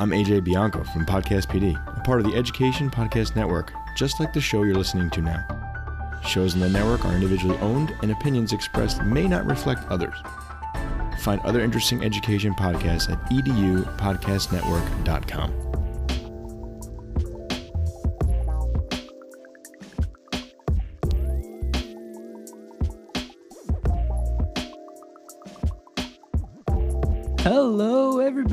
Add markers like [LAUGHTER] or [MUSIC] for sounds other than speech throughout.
I'm AJ Bianco from Podcast PD, a part of the Education Podcast Network, just like the show you're listening to now. Shows in the network are individually owned, and opinions expressed may not reflect others. Find other interesting education podcasts at edupodcastnetwork.com.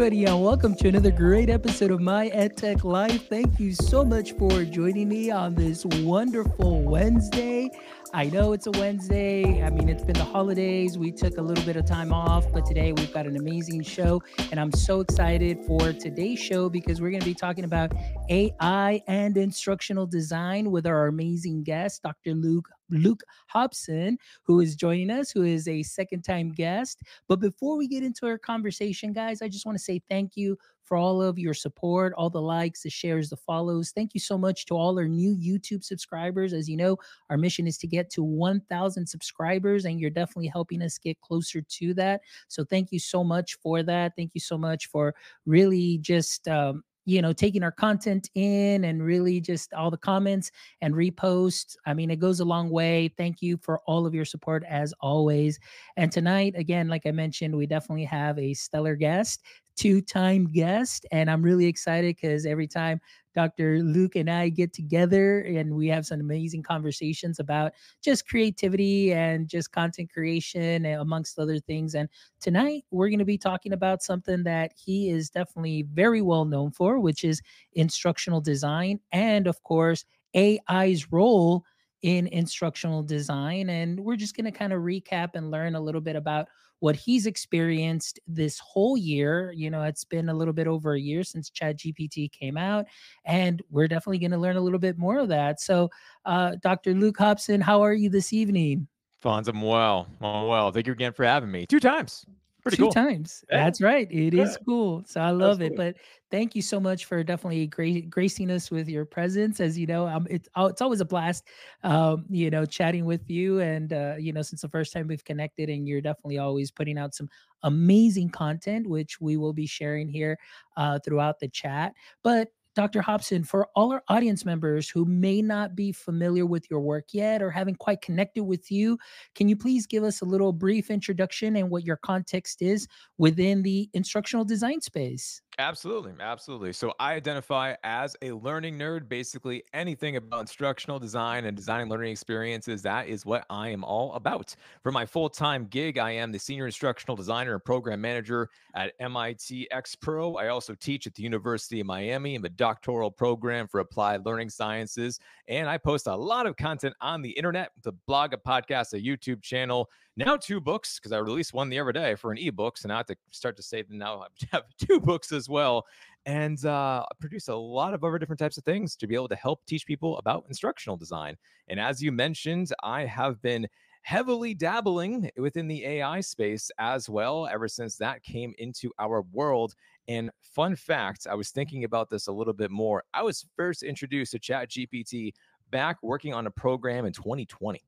everybody, and welcome to another great episode of My EdTech Life. Thank you so much for joining me on this wonderful Wednesday. I know it's a Wednesday. I mean, it's been the holidays. We took a little bit of time off, but today we've got an amazing show. And I'm so excited for today's show because we're going to be talking about AI and instructional design with our amazing guest, Dr. Luke Luke Hobson, who is joining us, who is a second time guest. But before we get into our conversation, guys, I just want to say thank you for all of your support, all the likes, the shares, the follows. Thank you so much to all our new YouTube subscribers. As you know, our mission is to get to 1,000 subscribers, and you're definitely helping us get closer to that. So thank you so much for that. Thank you so much for really just um, you know taking our content in and really just all the comments and reposts i mean it goes a long way thank you for all of your support as always and tonight again like i mentioned we definitely have a stellar guest two time guest and i'm really excited because every time Dr. Luke and I get together and we have some amazing conversations about just creativity and just content creation eh, amongst other things. And tonight we're going to be talking about something that he is definitely very well known for, which is instructional design and, of course, AI's role in instructional design. And we're just going to kind of recap and learn a little bit about what he's experienced this whole year. You know, it's been a little bit over a year since Chat GPT came out, and we're definitely going to learn a little bit more of that. So, uh, Dr. Luke Hobson, how are you this evening? Fonz, I'm well. I'm well. Thank you again for having me. Two times. Pretty two cool. times. Yeah. That's right. It yeah. is cool. So I love it. But thank you so much for definitely gra- gracing us with your presence. As you know, um, it's it's always a blast, um, you know, chatting with you. And uh, you know, since the first time we've connected, and you're definitely always putting out some amazing content, which we will be sharing here uh, throughout the chat. But Dr. Hobson, for all our audience members who may not be familiar with your work yet or haven't quite connected with you, can you please give us a little brief introduction and what your context is within the instructional design space? Absolutely. Absolutely. So I identify as a learning nerd. Basically, anything about instructional design and designing learning experiences, that is what I am all about. For my full time gig, I am the senior instructional designer and program manager at MIT xPRO. I also teach at the University of Miami in the doctoral program for applied learning sciences. And I post a lot of content on the internet, the blog, a podcast, a YouTube channel, now two books because I release one the other day for an ebook. So now I have to start to save them now. I [LAUGHS] have two books as well and uh, produce a lot of other different types of things to be able to help teach people about instructional design. And as you mentioned, I have been heavily dabbling within the AI space as well ever since that came into our world. And fun fact, I was thinking about this a little bit more. I was first introduced to Chat GPT back working on a program in 2020,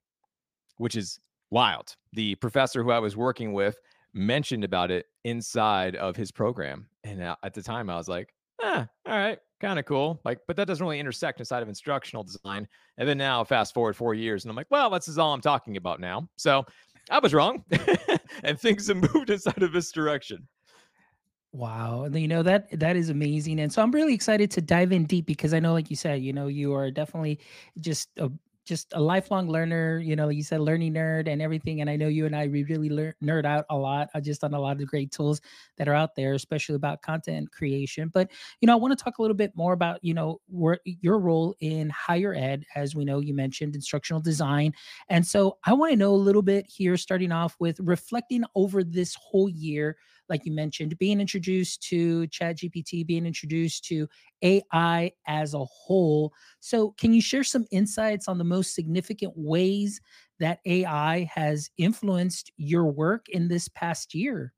which is wild. The professor who I was working with mentioned about it inside of his program. And at the time, I was like, ah, all right, kind of cool. Like, but that doesn't really intersect inside of instructional design. And then now, fast forward four years, and I'm like, well, that's is all I'm talking about now. So I was wrong, [LAUGHS] and things have moved inside of this direction. Wow, And you know that that is amazing, and so I'm really excited to dive in deep because I know, like you said, you know, you are definitely just a just a lifelong learner, you know, you said learning nerd and everything. And I know you and I, we really learn, nerd out a lot uh, just on a lot of the great tools that are out there, especially about content creation. But, you know, I want to talk a little bit more about, you know, your role in higher ed. As we know, you mentioned instructional design. And so I want to know a little bit here, starting off with reflecting over this whole year like you mentioned, being introduced to Chat GPT, being introduced to AI as a whole. So, can you share some insights on the most significant ways that AI has influenced your work in this past year?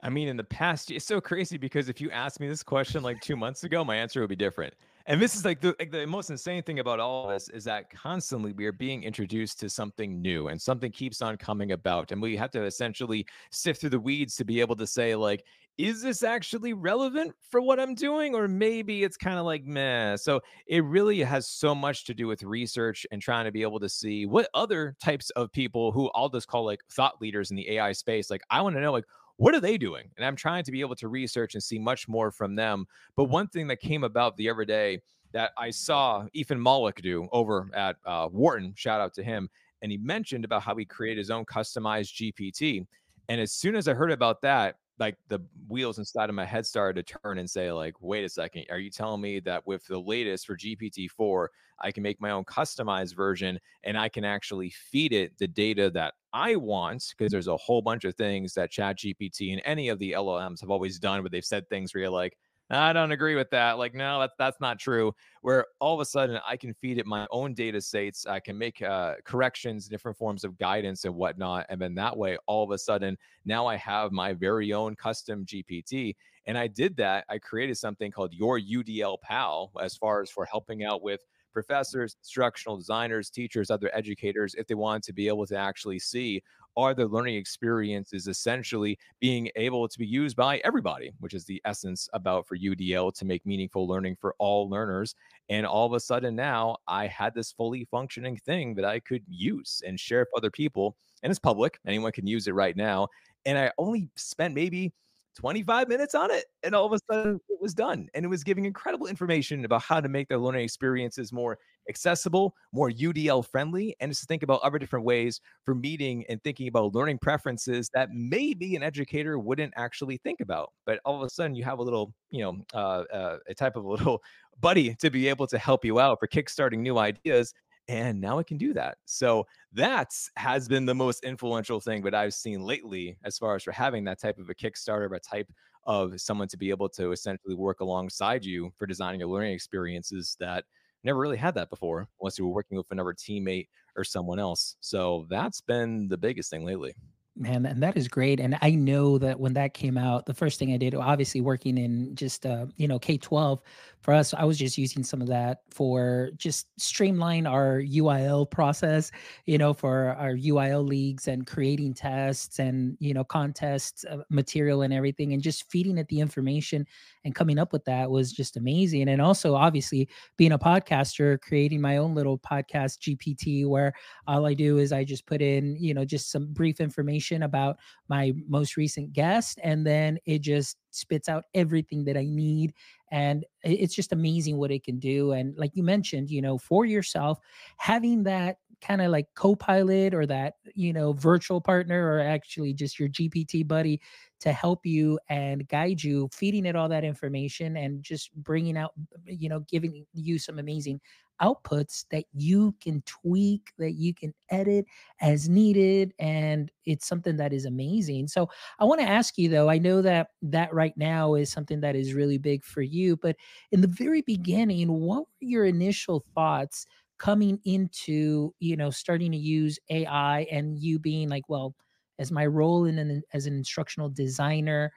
I mean, in the past, it's so crazy because if you asked me this question like two months ago, my answer would be different. And this is like the like the most insane thing about all of this is that constantly we are being introduced to something new and something keeps on coming about. And we have to essentially sift through the weeds to be able to say, like, is this actually relevant for what I'm doing? Or maybe it's kind of like meh. So it really has so much to do with research and trying to be able to see what other types of people who I'll just call like thought leaders in the AI space, like I want to know, like, what are they doing? And I'm trying to be able to research and see much more from them. But one thing that came about the other day that I saw Ethan Mollick do over at uh, Wharton, shout out to him, and he mentioned about how he created his own customized GPT. And as soon as I heard about that, like the wheels inside of my head started to turn and say like wait a second are you telling me that with the latest for gpt-4 i can make my own customized version and i can actually feed it the data that i want? Because there's a whole bunch of things that chat gpt and any of the llms have always done where they've said things where you're like I don't agree with that. Like, no, that's that's not true. Where all of a sudden I can feed it my own data sets, I can make uh, corrections, different forms of guidance and whatnot, and then that way, all of a sudden, now I have my very own custom GPT. And I did that. I created something called Your UDL Pal, as far as for helping out with professors, instructional designers, teachers, other educators, if they want to be able to actually see are the learning experiences essentially being able to be used by everybody, which is the essence about for UDL to make meaningful learning for all learners. And all of a sudden now I had this fully functioning thing that I could use and share with other people. And it's public, anyone can use it right now. And I only spent maybe 25 minutes on it and all of a sudden it was done and it was giving incredible information about how to make their learning experiences more accessible more udl friendly and just to think about other different ways for meeting and thinking about learning preferences that maybe an educator wouldn't actually think about but all of a sudden you have a little you know uh, uh, a type of a little [LAUGHS] buddy to be able to help you out for kickstarting new ideas and now it can do that. So that has been the most influential thing that I've seen lately, as far as for having that type of a Kickstarter, a type of someone to be able to essentially work alongside you for designing your learning experiences that never really had that before, unless you were working with another teammate or someone else. So that's been the biggest thing lately man and that is great and i know that when that came out the first thing i did obviously working in just uh, you know k-12 for us i was just using some of that for just streamline our uil process you know for our uil leagues and creating tests and you know contests uh, material and everything and just feeding it the information and coming up with that was just amazing and also obviously being a podcaster creating my own little podcast gpt where all i do is i just put in you know just some brief information information about my most recent guest and then it just spits out everything that I need and it's just amazing what it can do and like you mentioned you know for yourself having that kind of like co-pilot or that you know virtual partner or actually just your gpt buddy to help you and guide you feeding it all that information and just bringing out you know giving you some amazing outputs that you can tweak, that you can edit as needed. And it's something that is amazing. So I want to ask you though, I know that that right now is something that is really big for you, but in the very beginning, what were your initial thoughts coming into, you know, starting to use AI and you being like, well, as my role in an as an instructional designer,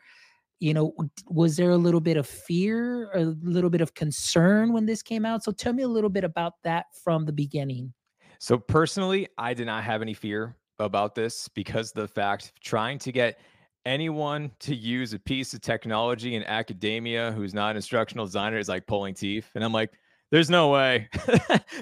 you know was there a little bit of fear a little bit of concern when this came out? So tell me a little bit about that from the beginning. So personally i did not have any fear about this because the fact trying to get anyone to use a piece of technology in academia who's not an instructional designer is like pulling teeth. And i'm like there's no way [LAUGHS]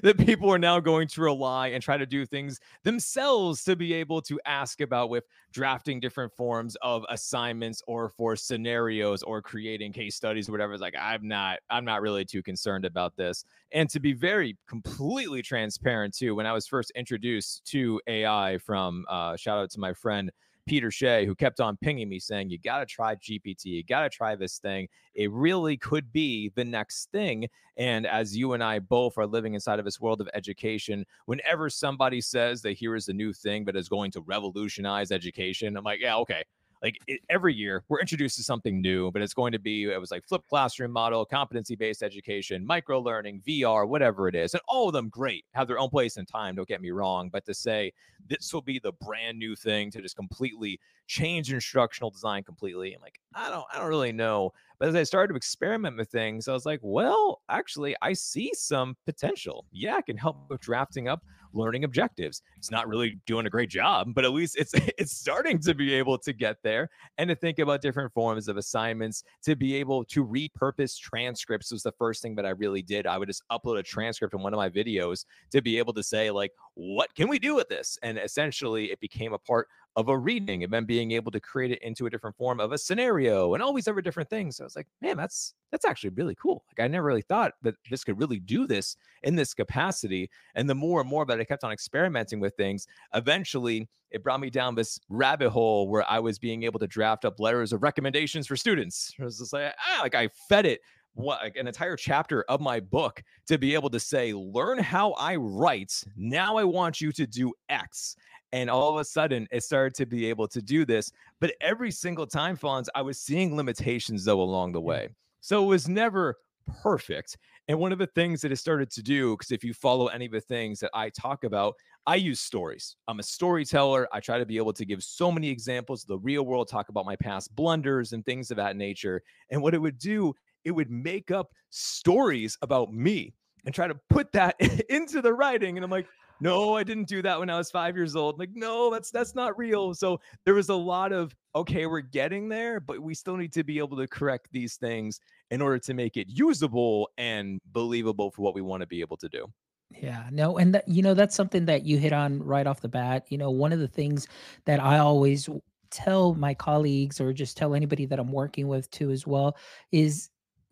that people are now going to rely and try to do things themselves to be able to ask about with drafting different forms of assignments or for scenarios or creating case studies or whatever. It's like i'm not i'm not really too concerned about this. And to be very completely transparent too when i was first introduced to ai from uh, shout out to my friend Peter Shea, who kept on pinging me saying, You got to try GPT. You got to try this thing. It really could be the next thing. And as you and I both are living inside of this world of education, whenever somebody says that here is a new thing, that is going to revolutionize education, I'm like, Yeah, okay like it, every year we're introduced to something new but it's going to be it was like flipped classroom model competency based education micro learning vr whatever it is and all of them great have their own place and time don't get me wrong but to say this will be the brand new thing to just completely change instructional design completely i'm like i don't i don't really know But as I started to experiment with things, I was like, well, actually, I see some potential. Yeah, I can help with drafting up learning objectives. It's not really doing a great job, but at least it's [LAUGHS] it's starting to be able to get there and to think about different forms of assignments, to be able to repurpose transcripts was the first thing that I really did. I would just upload a transcript in one of my videos to be able to say like, what can we do with this? And essentially it became a part of a reading and then being able to create it into a different form of a scenario and all these other different things. So I was like, man, that's that's actually really cool. Like I never really thought that this could really do this in this capacity. And the more and more that I kept on experimenting with things, eventually it brought me down this rabbit hole where I was being able to draft up letters of recommendations for students. It was just like, ah, like I fed it what like an entire chapter of my book to be able to say, learn how I write. Now I want you to do X. And all of a sudden, it started to be able to do this. But every single time, Fonz, I was seeing limitations though along the way. So it was never perfect. And one of the things that it started to do, because if you follow any of the things that I talk about, I use stories. I'm a storyteller. I try to be able to give so many examples of the real world, talk about my past blunders and things of that nature. And what it would do, it would make up stories about me and try to put that [LAUGHS] into the writing. And I'm like, no, I didn't do that when I was five years old. Like, no, that's that's not real. So there was a lot of okay, we're getting there, but we still need to be able to correct these things in order to make it usable and believable for what we want to be able to do. Yeah, no, and that, you know, that's something that you hit on right off the bat. You know, one of the things that I always tell my colleagues or just tell anybody that I'm working with too as well is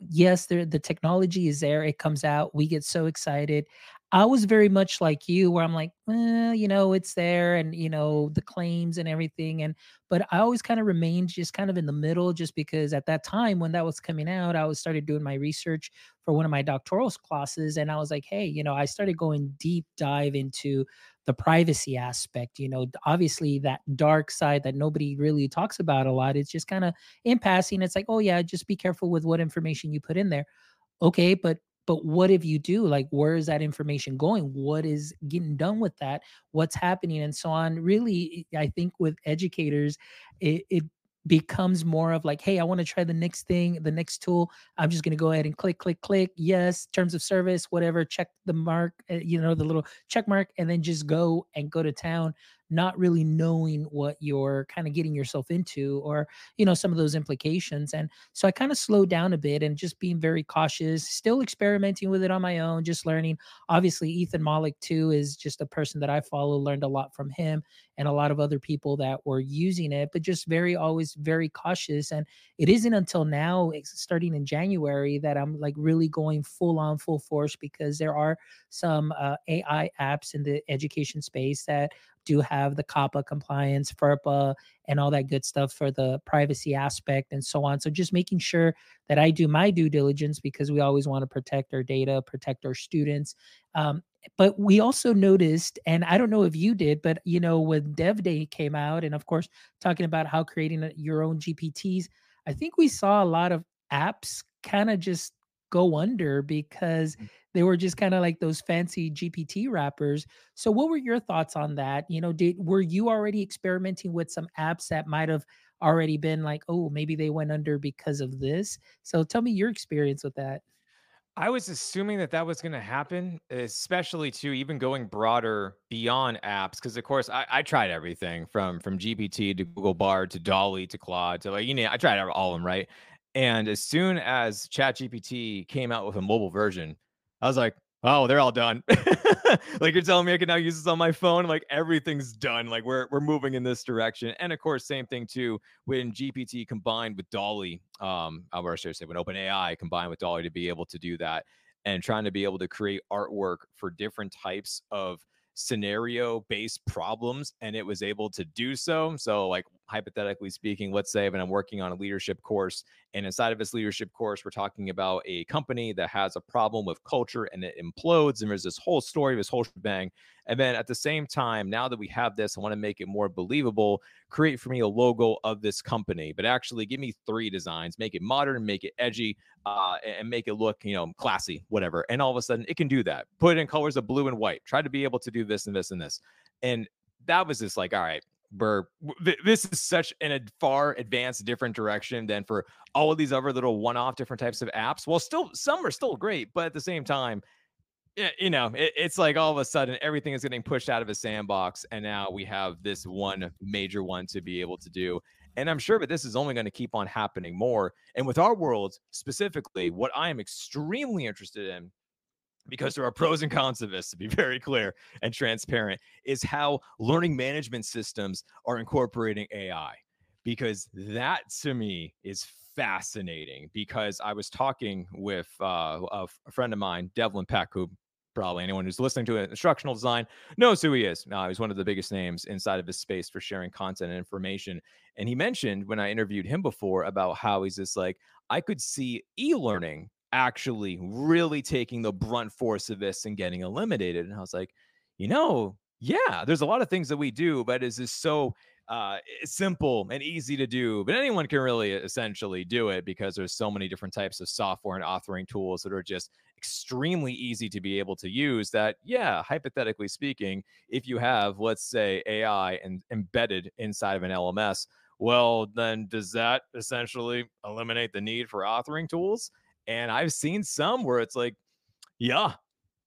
yes, the technology is there. It comes out. We get so excited. I was very much like you, where I'm like, well, you know, it's there, and you know, the claims and everything, and but I always kind of remained just kind of in the middle, just because at that time when that was coming out, I was started doing my research for one of my doctoral classes, and I was like, hey, you know, I started going deep dive into the privacy aspect. You know, obviously that dark side that nobody really talks about a lot. It's just kind of in passing. It's like, oh yeah, just be careful with what information you put in there. Okay, but but what if you do? Like, where is that information going? What is getting done with that? What's happening? And so on. Really, I think with educators, it, it becomes more of like, hey, I want to try the next thing, the next tool. I'm just going to go ahead and click, click, click. Yes, terms of service, whatever. Check the mark, uh, you know, the little check mark, and then just go and go to town not really knowing what you're kind of getting yourself into or you know some of those implications and so i kind of slowed down a bit and just being very cautious still experimenting with it on my own just learning. Obviously ethan mollick too is just a person that i follow learned a lot from him and a lot of other people that were using it but just very always very cautious and it isn't until now starting in january that i'm like really going full on full force because there are some uh, ai apps in the education space that do have the COPPA compliance, FERPA, and all that good stuff for the privacy aspect and so on. So just making sure that I do my due diligence because we always want to protect our data, protect our students. Um, but we also noticed, and I don't know if you did, but you know, when Dev Day came out, and of course, talking about how creating your own GPTs, I think we saw a lot of apps kind of just go under because mm. they were just kind of like those fancy GPT wrappers. So what were your thoughts on that? You know, did were you already experimenting with some apps that might have already been like, oh, maybe they went under because of this? So tell me your experience with that. I was assuming that that was going to happen, especially to even going broader beyond apps, because of course I, I, tried everything from from GPT to Google Bard to DALL-E to Claude to like you know I tried all of them right, and as soon as ChatGPT came out with a mobile version, I was like, oh, they're all done. [LAUGHS] [LAUGHS] like you're telling me I can now use this on my phone. Like everything's done. Like we're we're moving in this direction. And of course, same thing too when GPT combined with DALL-E, um, or should I say when OpenAI combined with DALL-E to be able to do that and trying to be able to create artwork for different types of scenario based problems and it was able to do so. So, like hypothetically speaking, let's say when I'm working on a leadership course, and inside of this leadership course, we're talking about a company that has a problem with culture and it implodes, and there's this whole story, this whole shebang. And then at the same time, now that we have this, I want to make it more believable. Create for me a logo of this company, but actually give me three designs, make it modern, make it edgy, uh, and make it look, you know, classy, whatever. And all of a sudden, it can do that. Put it in colors of blue and white. Try to be able to do this and this and this. And that was just like, all right, where this is such an a far advanced different direction than for all of these other little one-off different types of apps. Well still some are still great but at the same time eh, you know it, it's like all of a sudden everything is getting pushed out of a sandbox and now we have this one major one to be able to do. And i'm sure that this is only going to keep on happening more. And with our world specifically what i am extremely interested in because there are pros and cons of this to be [LAUGHS] very clear and transparent is how learning management systems are incorporating ai because that to me is fascinating because i was talking with uh, a friend of mine devlin peck who probably anyone who's listening to instructional design knows who he is. Now, he's one of the biggest names inside of this space for sharing content and information. And he mentioned when I interviewed him before about how he's just like, I could see e learning actually really taking the brunt force of this and getting eliminated. And I was like, you know, yeah, there's a lot of things that we do, but it's this so uh, simple and easy to do, but anyone can really essentially do it because there's so many different types of software and authoring tools that are just extremely easy to be able to use that yeah hypothetically speaking if you have let's say ai and embedded inside of an lms well then does that essentially eliminate the need for authoring tools and i've seen some where it's like yeah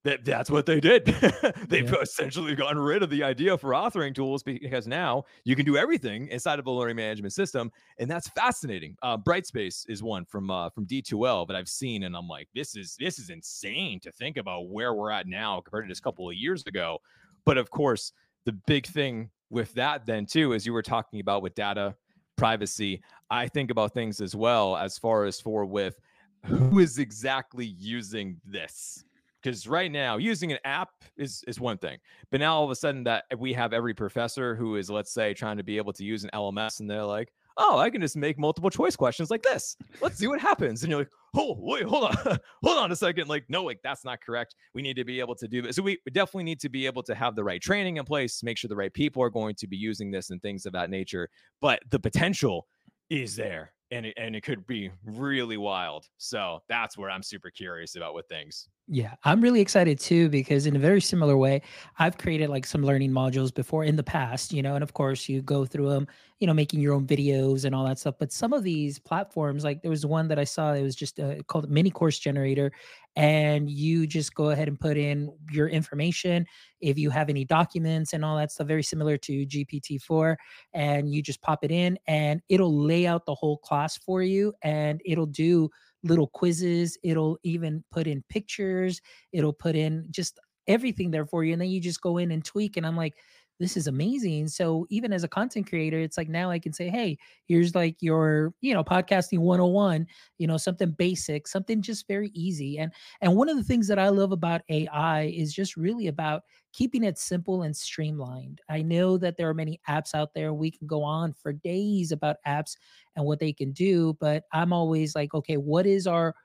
that that's what they did. [LAUGHS] They've yeah. essentially gotten rid of the idea for authoring tools because now you can do everything inside of a learning management system, and that's fascinating. Uh, Brightspace is one from uh, from D2L that I've seen, and I'm like, this is this is insane to think about where we're at now compared to just a couple of years ago. But of course, the big thing with that then too, as you were talking about with data privacy, I think about things as well as far as for with who is exactly using this? Because right now using an app is is one thing but now all of a sudden that we have every professor who is let's say trying to be able to use an lms and they're like oh i can just make multiple choice questions like this. Let's see what happens. And you're like oh wait hold on [LAUGHS] hold on a second. Like no like that's not correct. We need to be able to do this. So we definitely need to be able to have the right training in place make sure the right people are going to be using this and things of that nature but the potential is there and it, and it could be really wild. So that's where i'm super curious about with things yeah, I'm really excited too because in a very similar way, I've created like some learning modules before in the past, you know, and of course you go through them, you know, making your own videos and all that stuff. But some of these platforms, like there was one that I saw, it was just uh, called Mini Course Generator, and you just go ahead and put in your information if you have any documents and all that stuff, very similar to GPT-4, and you just pop it in, and it'll lay out the whole class for you, and it'll do little quizzes. It'll even put in pictures. It'll put in just everything there for you. And then you just go in and tweak. And I'm like, this is amazing. So even as a content creator, it's like now I can say, hey, here's like your, you know, podcasting 101, you know, something basic, something just very easy. And and one of the things that I love about AI is just really about keeping it simple and streamlined. I know that there are many apps out there. We can go on for days about apps and what they can do, but I'm always like, okay, what is our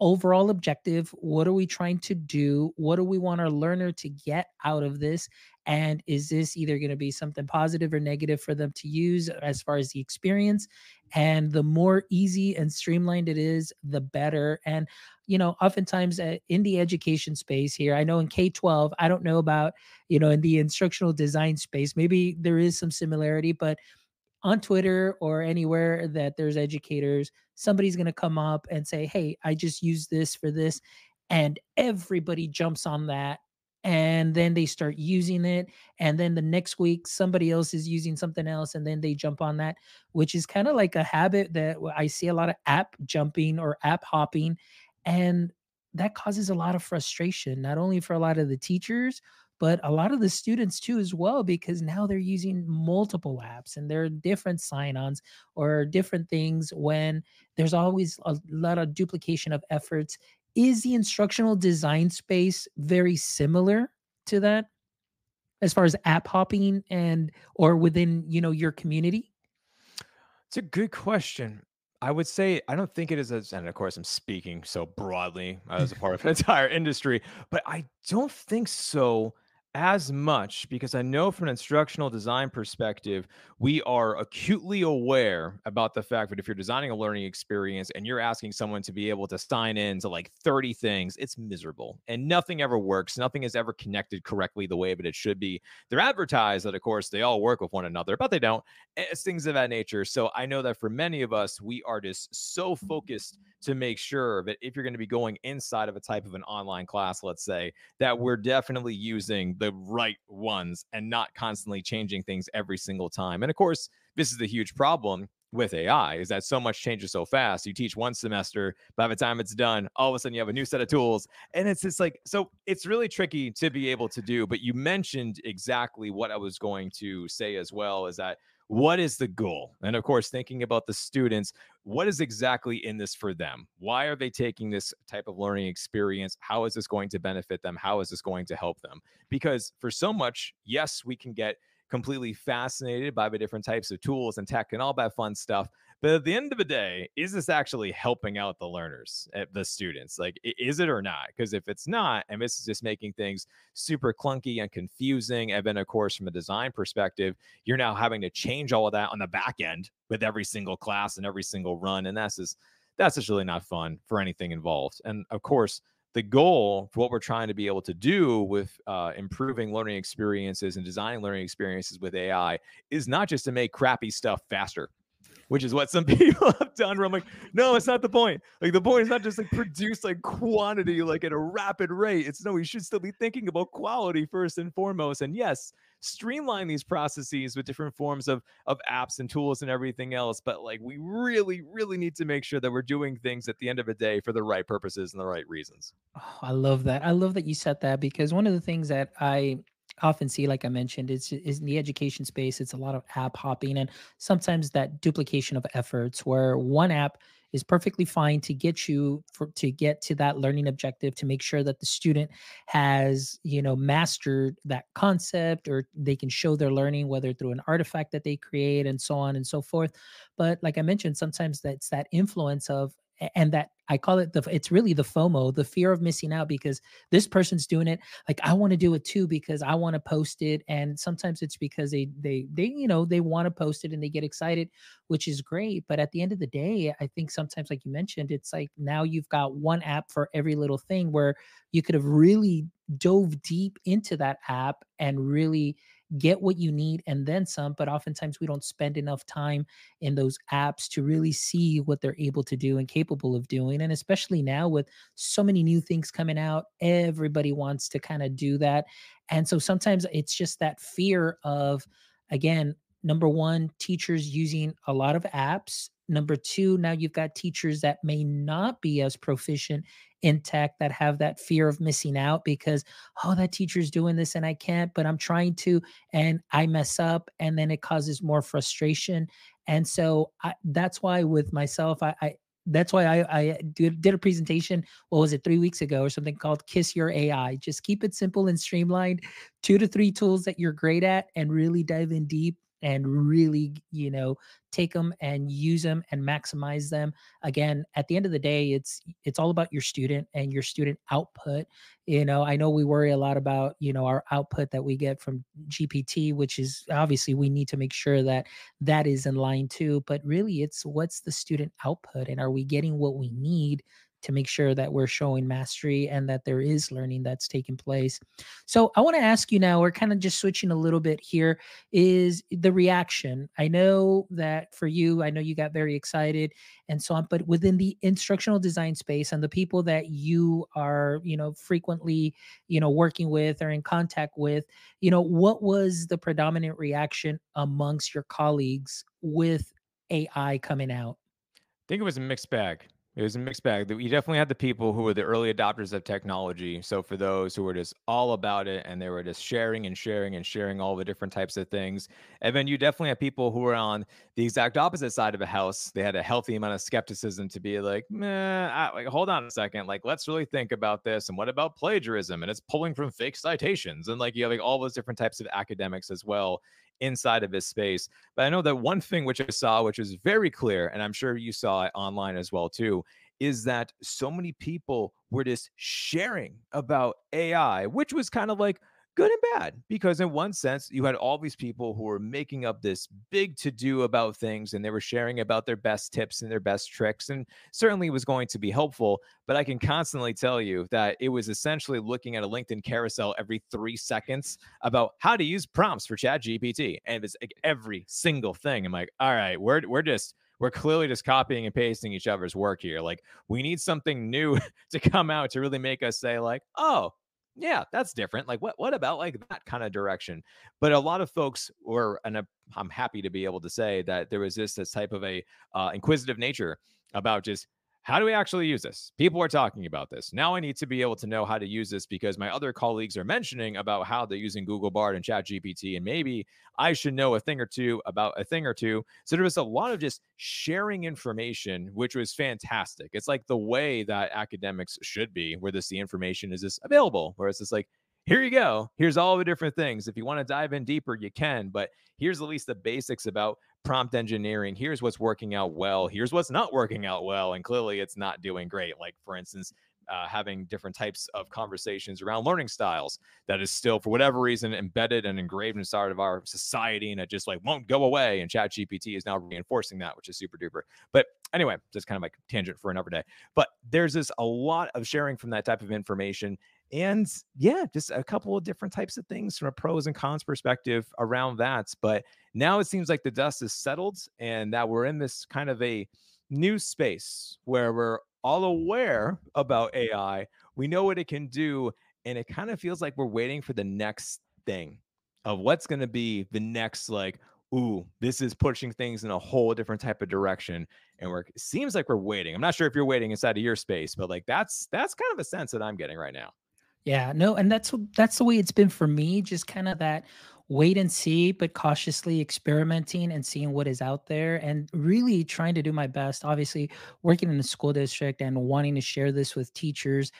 overall objective? What are we trying to do? What do we want our learner to get out of this? And is this either going to be something positive or negative for them to use as far as the experience? And the more easy and streamlined it is, the better. And, you know, oftentimes uh, in the education space here, I know in K 12, I don't know about, you know, in the instructional design space, maybe there is some similarity, but on Twitter or anywhere that there's educators, somebody's going to come up and say, Hey, I just use this for this. And everybody jumps on that. And then they start using it. And then the next week, somebody else is using something else. And then they jump on that, which is kind of like a habit that I see a lot of app jumping or app hopping. And that causes a lot of frustration, not only for a lot of the teachers, but a lot of the students too as well because now they're using multiple apps and there are different sign-ons or different things when there's always a lot of duplication of efforts is the instructional design space very similar to that as far as app hopping and or within you know your community? It's a good question. I would say I don't think it is as, and of course I'm speaking so broadly as a part of an [LAUGHS] entire industry, but I don't think so as much because I know from an instructional design perspective, we are acutely aware about the fact that if you're designing a learning experience and you're asking someone to be able to sign in to like 30 things, it's miserable and nothing ever works. Nothing is ever connected correctly the way that it should be. They're advertised that, of course, they all work with one another, but they don't. Eh, it's things of that nature. So I know that for many of us, we are just so focused to make sure that if you're going to be going inside of a type of an online class, let's say, that we're definitely using the right ones and not constantly changing things every single time. And of course, this is the huge problem with AI is that so much changes so fast. You teach one semester, by the time it's done, all of a sudden you have a new set of tools. And it's just like, so it's really tricky to be able to do. But you mentioned exactly what I was going to say as well is that what is the goal? And of course, thinking about the students, what is exactly in this for them? Why are they taking this type of learning experience? How is this going to benefit them? How is this going to help them? Because for so much, yes, we can get completely fascinated by the different types of tools and tech and all that fun stuff. But at the end of the day, is this actually helping out the learners, eh, the students? Like, is it or not? Because if it's not, and this is just making things super clunky and confusing, and then, of course, from a design perspective, you're now having to change all of that on the back end with every single class and every single run. And that's just, that's just really not fun for anything involved. And of course, the goal for what we're trying to be able to do with uh, improving learning experiences and designing learning experiences with AI is not just to make crappy stuff faster which is what some [LAUGHS] people have done. Where I'm like, no, it's not the point. Like the point is not just like produce like quantity like at a rapid rate. It's no, we should still be thinking about quality first and foremost. And yes, streamline these processes with different forms of of apps and tools and everything else. But like we really, really need to make sure that we're doing things at the end of the day for the right purposes and the right reasons. Oh, I love that. I love that you said that because one of the things that I often see, like I mentioned, is in the education space. It's a lot of app hopping and sometimes that duplication of efforts where one app is perfectly fine to get you for to get to that learning objective to make sure that the student has you know mastered that concept or they can show their learning whether through an artifact that they create and so on and so forth but like i mentioned sometimes that's that influence of and that I call it the it's really the FOMO, the fear of missing out because this person's doing it. Like I want to do it too because I want to post it. And sometimes it's because they they they you know they want to post it and they get excited, which is great. But at the end of the day, I think sometimes, like you mentioned, it's like now you've got one app for every little thing where you could have really dove deep into that app and really get what you need and then some but oftentimes we don't spend enough time in those apps to really see what they're able to do and capable of doing and especially now with so many new things coming out everybody wants to kind of do that and so sometimes it's just that fear of again number one teachers using a lot of apps number two now you've got teachers that may not be as proficient in tech that have that fear of missing out because oh that teacher's doing this and I can't but I'm trying to and I mess up and then it causes more frustration. And so I, that's why with myself I, I that's why I, I did, did a presentation what was it three weeks ago or something called kiss your ai just keep it simple and streamlined two to three tools that you're great at and really dive in deep and really you know take them and use them and maximize them. Again at the end of the day it's it's all about your student and your student output. You know i know we worry a lot about you know our output that we get from gpt which is obviously we need to make sure that that is in line too but really it's what's the student output and are we getting what we need to make sure that we're showing mastery and that there is learning that's taking place. So I want to ask you now, we're kind of just switching a little bit here, is the reaction. I know that for you, I know you got very excited and so on, but within the instructional design space and the people that you are, you know, frequently, you know, working with or in contact with, you know, what was the predominant reaction amongst your colleagues with AI coming out? I think it was a mixed bag. It was a mixed bag. You definitely had the people who were the early adopters of technology. So for those who were just all about it and they were just sharing and sharing and sharing all the different types of things. And then you definitely have people who were on the exact opposite side of the house. They had a healthy amount of skepticism to be like, man, like, hold on a second. Like, let's really think about this. And what about plagiarism? And it's pulling from fake citations. And like you have like all those different types of academics as well inside of his space. But I know that one thing which I saw, which was very clear, and I'm sure you saw it online as well too, is that so many people were just sharing about AI, which was kind of like good and bad because in one sense you had all these people who were making up this big to do about things and they were sharing about their best tips and their best tricks and certainly was going to be helpful but i can constantly tell you that it was essentially looking at a linkedin carousel every three seconds about how to use prompts for chat gpt and it's like every single thing. I'm like all right we're, we're just we're clearly just copying and pasting each other's work here. Like we need something new [LAUGHS] to come out to really make us say like oh yeah, that's different. Like what what about like that kind of direction? But a lot of folks were, and I'm happy to be able to say that there was this this type of a uh, inquisitive nature about just how do we actually use this? People are talking about this. Now I need to be able to know how to use this because my other colleagues are mentioning about how they're using Google Bard and Chat GPT, and maybe I should know a thing or two about a thing or two. So there was a lot of just sharing information, which was fantastic. It's like the way that academics should be, where this the information is just available, where it's just like, here you go. Here's all the different things. If you want to dive in deeper, you can, but here's at least the basics about prompt engineering. Here's what's working out well. Here's what's not working out well. And clearly it's not doing great. Like, for instance, uh, having different types of conversations around learning styles that is still, for whatever reason, embedded and engraved inside of our society and it just like won't go away. And Chat GPT is now reinforcing that, which is super duper. But anyway, just kind of like tangent for another day. But there's this a lot of sharing from that type of information and yeah, just a couple of different types of things from a pros and cons perspective around that. But now it seems like the dust is settled and that we're in this kind of a new space where we're all aware about AI. We know what it can do. And it kind of feels like we're waiting for the next thing of what's going to be the next, like, ooh, this is pushing things in a whole different type of direction. And we're it seems like we're waiting. I'm not sure if you're waiting inside of your space, but like that's that's kind of a sense that I'm getting right now. Yeah, no, and that's that's the way it's been for me. Just kind of that wait and see, but cautiously experimenting and seeing what is out there, and really trying to do my best. Obviously, working in a school district and wanting to share this with teachers,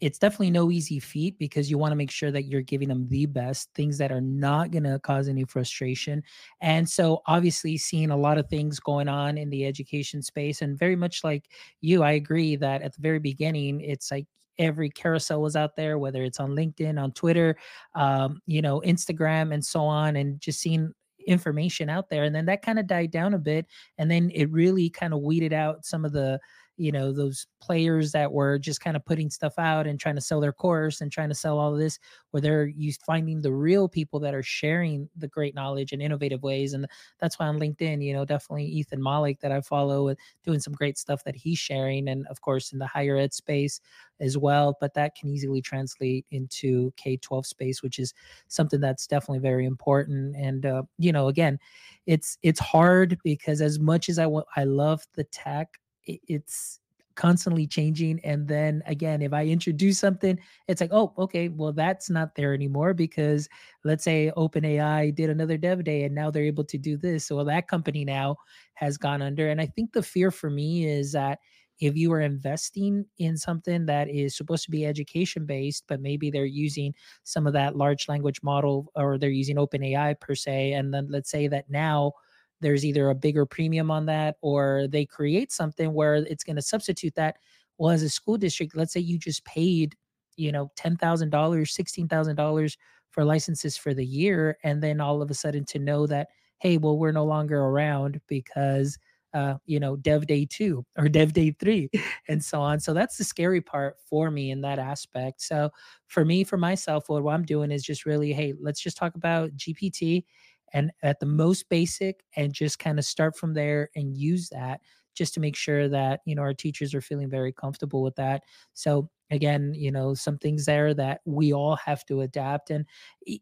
it's definitely no easy feat because you want to make sure that you're giving them the best things that are not going to cause any frustration. And so, obviously, seeing a lot of things going on in the education space, and very much like you, I agree that at the very beginning, it's like every carousel was out there, whether it's on LinkedIn, on Twitter, um, you know, Instagram, and so on, and just seeing information out there. And then that kind of died down a bit, and then it really kind of weeded out some of the you know those players that were just kind of putting stuff out and trying to sell their course and trying to sell all of this where they're you finding the real people that are sharing the great knowledge and innovative ways and that's why on linkedin you know definitely ethan mollick that i follow and doing some great stuff that he's sharing and of course in the higher ed space as well but that can easily translate into k-12 space which is something that's definitely very important and uh, you know again it's it's hard because as much as i want i love the tech it's constantly changing and then again if i introduce something it's like oh okay well that's not there anymore because let's say openai did another dev day and now they're able to do this. So that company now has gone under and i think the fear for me is that if you are investing in something that is supposed to be education based but maybe they're using some of that large language model or they're using openai per se and then let's say that now there's either a bigger premium on that or they create something where it's going to substitute that well as a school district let's say you just paid you know $10000 $16000 for licenses for the year and then all of a sudden to know that hey well we're no longer around because uh, you know, dev day two or dev day three, [LAUGHS] and so on. So that's the scary part for me in that aspect. So for me, for myself, what I'm doing is just really, hey, let's just talk about GPT and at the most basic and just kind of start from there and use that just to make sure that you know our teachers are feeling very comfortable with that. So again you know some things there that we all have to adapt and eh,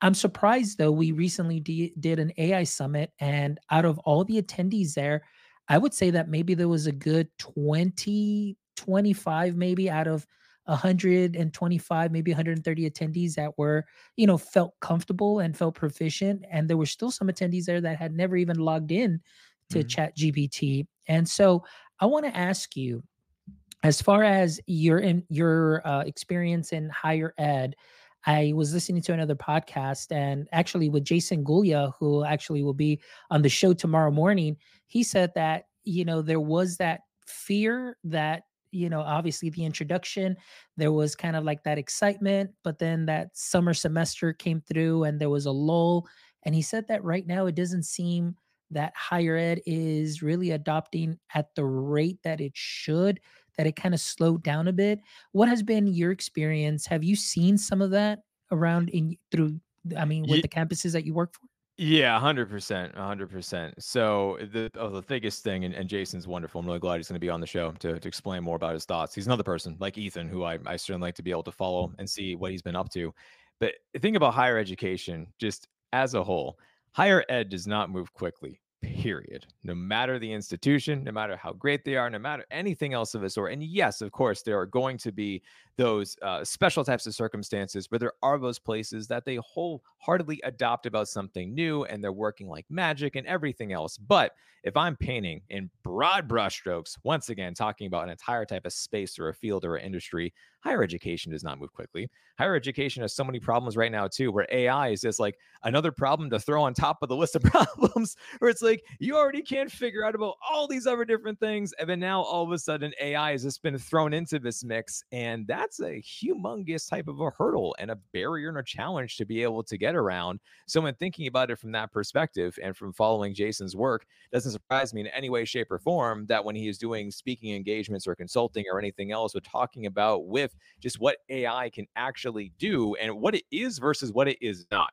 i'm surprised though we recently d- did an ai summit and out of all the attendees there i would say that maybe there was a good 20 25 maybe out of 125 maybe 130 attendees that were you know felt comfortable and felt proficient and there were still some attendees there that had never even logged in to mm-hmm. chat gpt and so i want to ask you as far as your in your uh, experience in higher ed I was listening to another podcast and actually with Jason Gulya, who actually will be on the show tomorrow morning, he said that, you know, there was that fear that you know, obviously the introduction, there was kind of like that excitement, but then that summer semester came through and there was a lull. And he said that right now it doesn't seem that higher ed is really adopting at the rate that it should, that it kind of slowed down a bit. What has been your experience? Have you seen some of that around in through I mean with the campuses that you work for? Yeah, 100%. 100%. So the oh, the biggest thing, and, and Jason's wonderful. I'm really glad he's going to be on the show to, to explain more about his thoughts. He's another person like Ethan, who I, I certainly like to be able to follow and see what he's been up to. But the thing about higher education, just as a whole, higher ed does not move quickly period. No matter the institution, no matter how great they are, no matter anything else of the sort. And yes, of course, there are going to be those uh, special types of circumstances where there are those places that they wholeheartedly adopt about something new and they're working like magic and everything else. But if I'm painting in broad brushstrokes, once again, talking about an entire type of space or a field or an industry, higher education does not move quickly. Higher education has so many problems right now, too, where AI is just like another problem to throw on top of the list of [LAUGHS] problems, where it's like you already can't figure out about all these other different things. And then now all of a sudden, AI has just been thrown into this mix. And that's a humongous type of a hurdle and a barrier and a challenge to be able to get around. So, when thinking about it from that perspective and from following Jason's work, doesn't surprise me in any way, shape, or form that when he is doing speaking engagements or consulting or anything else, we're talking about with just what AI can actually do and what it is versus what it is not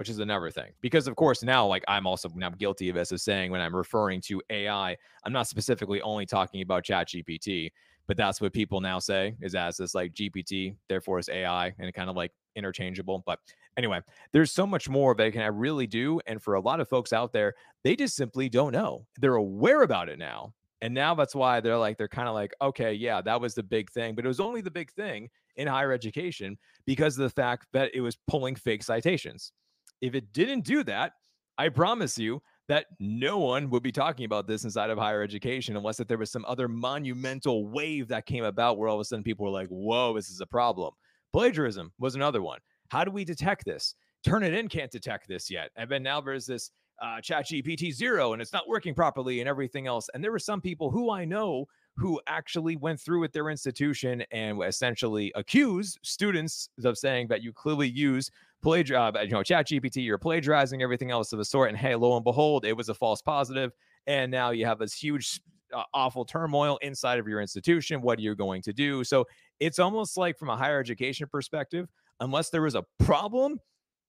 which is another thing. Because of course now, like I'm also now guilty of this of saying when I'm referring to AI, I'm not specifically only talking about Chat GPT, but that's what people now say is as this like GPT, therefore it's AI, and kind of like interchangeable. But anyway, there's so much more that can I really do. And for a lot of folks out there, they just simply don't know. They're aware about it now. And now that's why they're like, they're kind of like, okay, yeah, that was the big thing. But it was only the big thing in higher education because of the fact that it was pulling fake citations. If it didn't do that, I promise you that no one would be talking about this inside of higher education unless that there was some other monumental wave that came about where all of a sudden people were like, whoa, this is a problem. Plagiarism was another one. How do we detect this? Turnitin can't detect this yet. And then now there's this uh, chat GPT zero and it's not working properly and everything else. And there were some people who I know who actually went through with their institution and essentially accused students of saying that you clearly use plagiar, uh, you know, chat GPT, you're plagiarizing everything else of the sort. And hey, lo and behold, it was a false positive. And now you have this huge, uh, awful turmoil inside of your institution. What are you going to do? So it's almost like from a higher education perspective, unless there was a problem,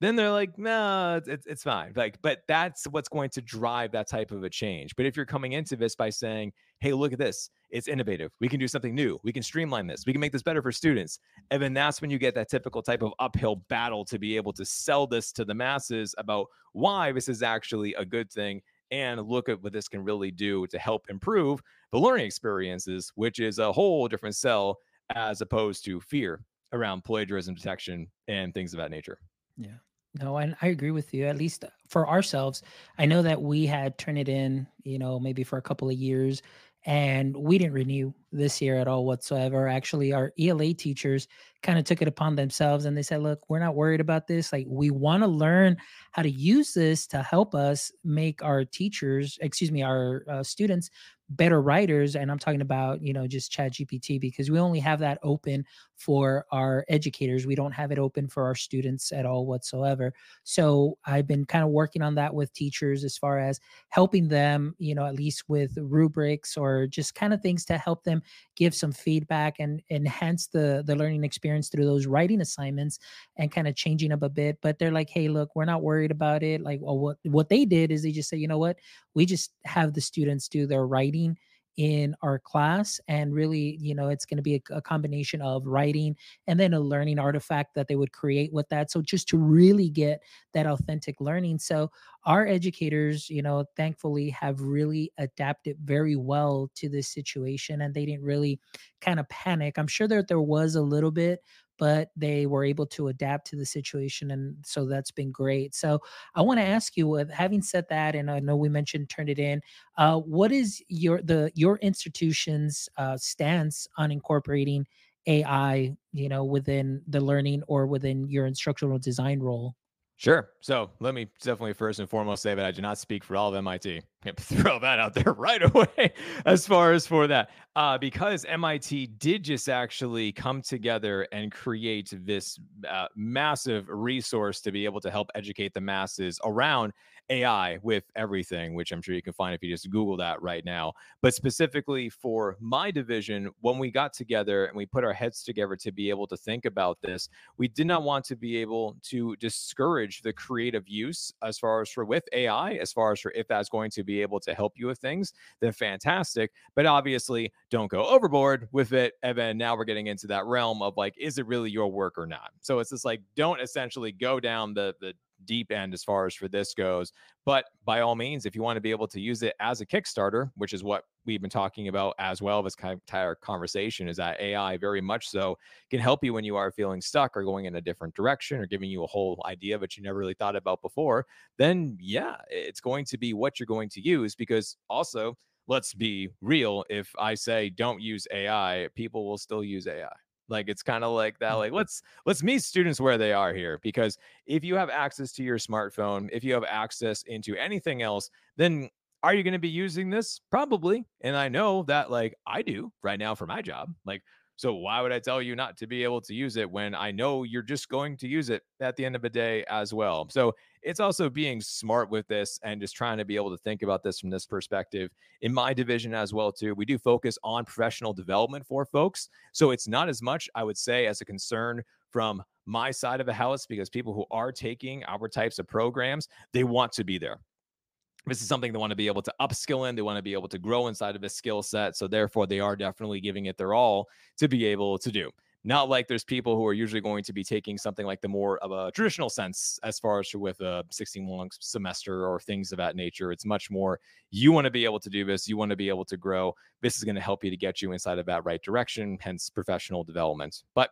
then they're like, nah, it's, it's fine. Like, but that's what's going to drive that type of a change. But if you're coming into this by saying, hey, look at this, it's innovative. We can do something new. We can streamline this. We can make this better for students. And then that's when you get that typical type of uphill battle to be able to sell this to the masses about why this is actually a good thing and look at what this can really do to help improve the learning experiences, which is a whole different sell as opposed to fear around plagiarism detection and things of that nature. Yeah. No, and I agree with you. At least for ourselves, I know that we had Turnitin, you know, maybe for a couple of years, and we didn't renew this year at all whatsoever. Actually, our ELA teachers kind of took it upon themselves and they said, "Look, we're not worried about this. Like, we want to learn how to use this to help us make our teachers, excuse me, our uh, students better writers and i'm talking about you know just chat gpt because we only have that open for our educators we don't have it open for our students at all whatsoever. So i've been kind of working on that with teachers as far as helping them you know at least with rubrics or just kind of things to help them give some feedback and enhance the the learning experience through those writing assignments and kind of changing up a bit. But they're like hey look we're not worried about it. Like well what what they did is they just say you know what? We just have the students do their writing in our class and really you know it's going to be a, a, combination of writing and then a learning artifact that they would create with that so just to really get that authentic learning. So our educators you know thankfully have really adapted very well to this situation and they didn't really kind of panic. I'm sure that there was a little bit but they were able to adapt to the situation and so that's been great. So i want to ask you with having said that and i know we mentioned Turnitin uh, what is your the your institution's uh, stance on incorporating ai you know within the learning or within your instructional design role Sure. So let me definitely first and foremost say that I do not speak for all of MIT. [LAUGHS] throw that out there [LAUGHS] right away [LAUGHS] as far as for that uh, because mit did just actually come together and create this uh, massive resource to be able to help educate the masses around AI with everything, which I'm sure you can find if you just Google that right now. But specifically for my division, when we got together and we put our heads together to be able to think about this, we did not want to be able to discourage the creative use as far as for with AI, as far as for if that's going to be able to help you with things, then fantastic. But obviously, don't go overboard with it. And then now we're getting into that realm of like, is it really your work or not? So it's just like, don't essentially go down the the deep end as far as for this goes. But by all means, if you want to be able to use it as a Kickstarter, which is what we've been talking about as well, this entire conversation is that AI very much so can help you when you are feeling stuck or going in a different direction or giving you a whole idea that you never really thought about before, then yeah, it's going to be what you're going to use because also let's be real if i say don't use ai people will still use ai like it's kind of like that. Like mm-hmm. let's let's meet students where they are here because if you have access to your smartphone, if you have access into anything else, then are you going to be using this? Probably. And I know that like I do right now for my job. Like so why would I tell you not to be able to use it when I know you're just going to use it at the end of the day as well? So it's also being smart with this and just trying to be able to think about this from this perspective. In my division as well too, we do focus on professional development for folks. So it's not as much I would say as a concern from my side of the house because people who are taking our types of programs, they want to be there this is something they want to be able to upskill in. They want to be able to grow inside of a skill set. So therefore, they are definitely giving it their all to be able to do. Not like there's people who are usually going to be taking something like the more of a traditional sense as far as with a 16 long semester or things of that nature. It's much more you want to be able to do this, you want to be able to grow. This is going to help you to get you inside of that right direction, hence professional development. But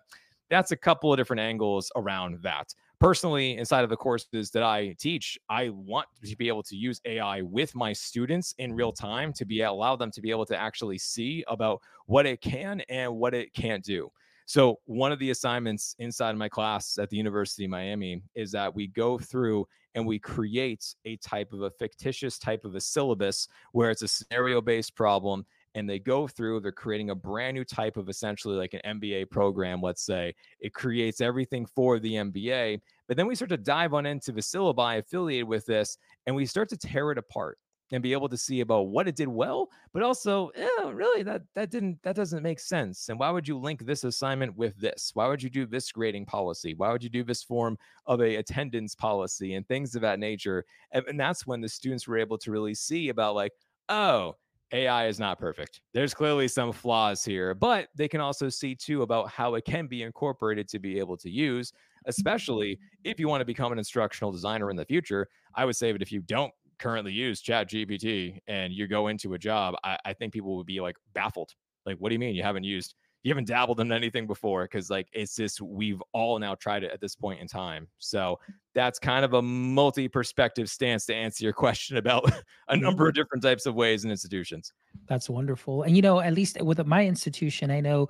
that's a couple of different angles around that personally inside of the courses that i teach i want to be able to use ai with my students in real time to be allow them to be able to actually see about what it can and what it can't do. So one of the assignments inside of my class at the university of miami is that we go through and we create a type of a fictitious type of a syllabus where it's a scenario based problem and they go through they're creating a brand new type of essentially like an mba program let's say it creates everything for the mba but then we start to dive on into the syllabi affiliated with this and we start to tear it apart and be able to see about what it did well, but also, yeah, really that that didn't that doesn't make sense. And why would you link this assignment with this? Why would you do this grading policy? Why would you do this form of a attendance policy and things of that nature? And, and that's when the students were able to really see about like, oh, AI is not perfect. There's clearly some flaws here, but they can also see too about how it can be incorporated to be able to use, especially mm-hmm. if you want to become an instructional designer in the future. I would say that if you don't currently use Chat GPT and you go into a job, I, I think people would be like baffled. Like, what do you mean you haven't used you haven't dabbled in anything before because like it's just we've all now tried it at this point in time. So that's kind of a multi-perspective stance to answer your [LAUGHS] question about a number of different types of ways and institutions. That's wonderful. And you know at least with my institution i know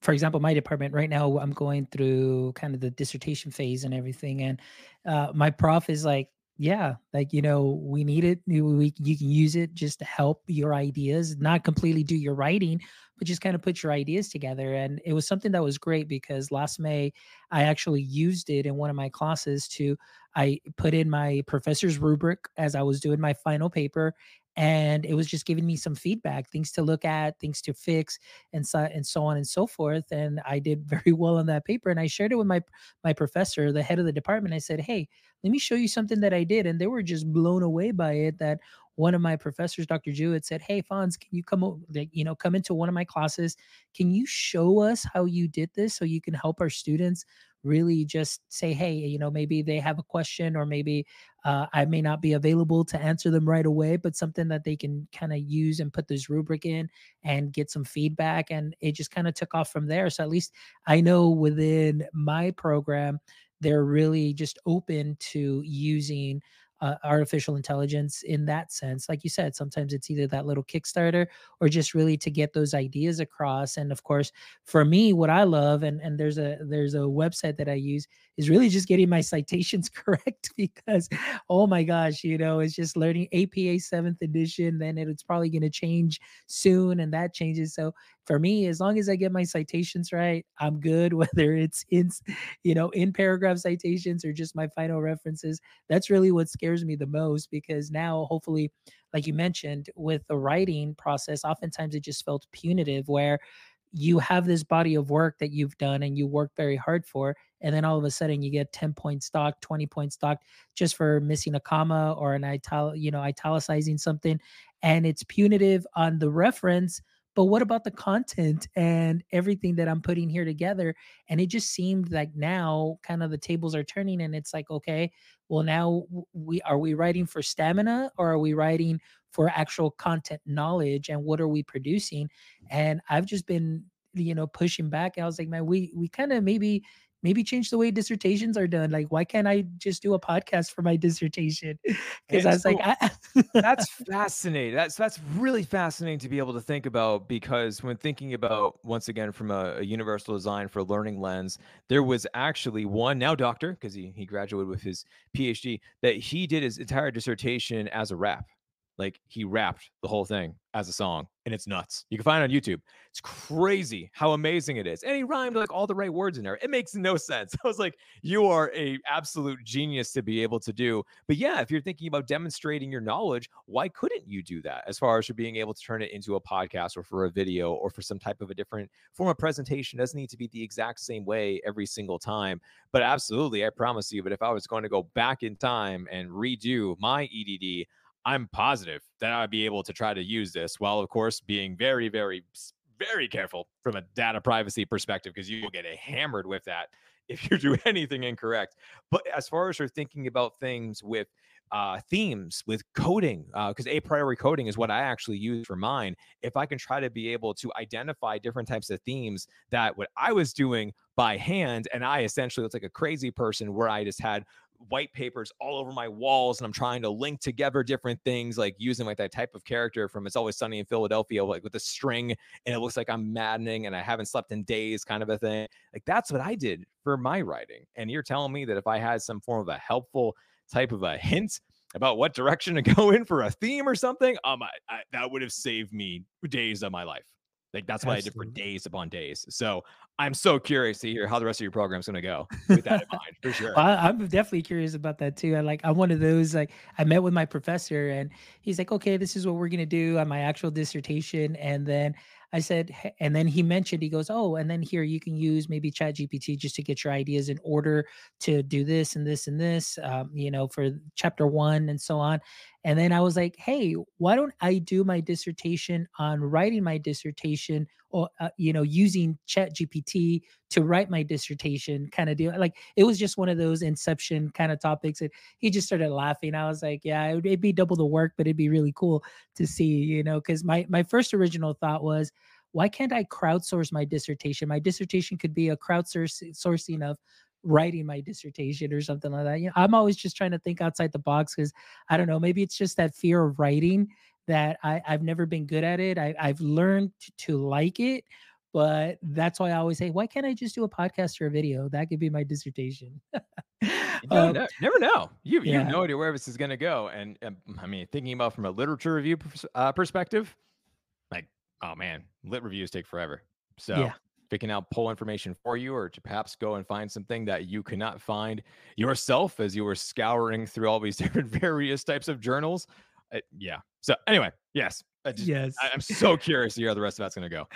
for example my department right now i'm going through kind of the dissertation phase and everything and uh, my prof is like yeah like you know we need it we, you can use it just to help your ideas not completely do your writing but just kind of put your ideas together and it was something that was great because last may i actually used it in one of my classes to i put in my professor's rubric as i was doing my final paper and it was just giving me some feedback things to look at things to fix and so and so on and so forth and i did [LAUGHS] very well on that paper and i shared it with my my professor the head of the department i said hey let me show you something that i did and they were just blown away by it that one of my professors dr jewett said hey fonz can you come you know come into one of my classes? Can you show us how you did this so you can help our students really just say, hey, you know, maybe they have a question or maybe uh, I may not be available to answer them right away, but something that they can kind of use and put this rubric in and get some feedback. And it just kind of took off from there. So at least I know within my program, they're really just open to using uh, artificial intelligence in that sense. Like you said, sometimes it's either that little Kickstarter or just really to get those ideas across. And of course, for me, what I love, and and there's a there's a website that I use is really just getting my citations [LAUGHS] correct because oh my gosh, you know, it's just learning APA seventh edition. Then it's probably going to change soon, and that changes. So for me, as long as I get my citations right, I'm good. [LAUGHS] Whether it's in, you know, in paragraph citations or just my final references, that's really what scares me the most because now, hopefully, like you mentioned, with the writing process, oftentimes it just felt punitive where you have this body of work that you've done and you work very hard for and then all of a sudden you get 10 points stock 20 points stock just for missing a comma or an ital you know italicizing something and it's punitive on the reference but what about the content and everything that i'm putting here together? And it just seemed like now kind of the tables are turning and it's like okay well now we are we writing for stamina or are we writing for actual content knowledge and what are we producing? And i've just been you know pushing back. I was like man we we kind of maybe maybe change the way dissertations are done. Like, why can't I just do a podcast for my dissertation? [LAUGHS] Because I was so, like, I- that's [LAUGHS] fascinating. That's that's really fascinating to be able to think about because when thinking about once again from a, a universal design for learning lens, there was actually one now doctor because he he graduated with his PhD that he did his entire dissertation as a rap. Like he rapped the whole thing as a song, and it's nuts. You can find it on YouTube. It's crazy how amazing it is, and he rhymed like all the right words in there. It makes no sense. [LAUGHS] I was like, "You are a absolute genius to be able to do." But yeah, if you're thinking about demonstrating your knowledge, why couldn't you do that? As far as for being able to turn it into a podcast or for a video or for some type of a different form of presentation, it doesn't need to be the exact same way every single time. But absolutely, I promise you. But if I was going to go back in time and redo my EDD, I'm positive that I'd be able to try to use this while, of course, being very, very, very careful from a data privacy perspective because you will get hammered with that [LAUGHS] if you do [LAUGHS] anything incorrect. But as far as you're thinking about things with uh, themes, with coding, because uh, a priori coding is what I actually use for mine. If I can try to be able to identify different types of themes that what I was doing by hand, and I essentially looked like a crazy person where I just had white papers all over my walls and I'm trying to link together different things like using like that type of character from It's Always Sunny in Philadelphia like with a string and it looks like I'm maddening and I haven't slept in days kind of a thing. Like that's what I did for my writing. And you're telling me that if I had some form of a helpful type of a hint about what direction to [LAUGHS] go in for a theme or something, um I, I, that would have saved me days of my life. Like that's why I did for days upon days. So I'm so curious to hear how the rest of your program is going to go with that in [LAUGHS] mind, for sure. Well, I'm definitely curious about that too. I like I'm one of those like I met with my professor and he's like, okay, this is what we're gonna do on my actual dissertation, and then I said, and then he mentioned, he goes, oh, and then here you can use maybe Chat GPT just to get your ideas in order to do this and this and this, um, you know, for chapter one and so on. And then I was like, hey, why don't I do my dissertation on writing my dissertation uh, you know, using Chat GPT to write my dissertation kind of deal. Like it was just one of those inception kind of topics. And he just started laughing. I was like, yeah, it'd be double the work, but it'd be really cool to see, you know, because my, my first original thought was, why can't I crowdsource my dissertation? My dissertation could be a crowdsourcing of writing my dissertation or something like that. You know, I'm always just trying to think outside the box because I don't know, maybe it's just that fear of writing that I, I've never been good at it. I, I've learned to, like it, but that's why I always say, why can't I just do a podcast or a video? That could be my dissertation. [LAUGHS] um, never, never know. You yeah. you have no idea where this is going to go. And, and, I mean, thinking about from a literature review uh, perspective, like, oh man, lit reviews take forever. So yeah if can now pull information for you or to perhaps go and find something that you cannot find yourself as you were scouring through all these [LAUGHS] different various types of journals. Uh, yeah. So anyway, yes. I just, yes. I, am so curious to hear how the rest of that's going to go.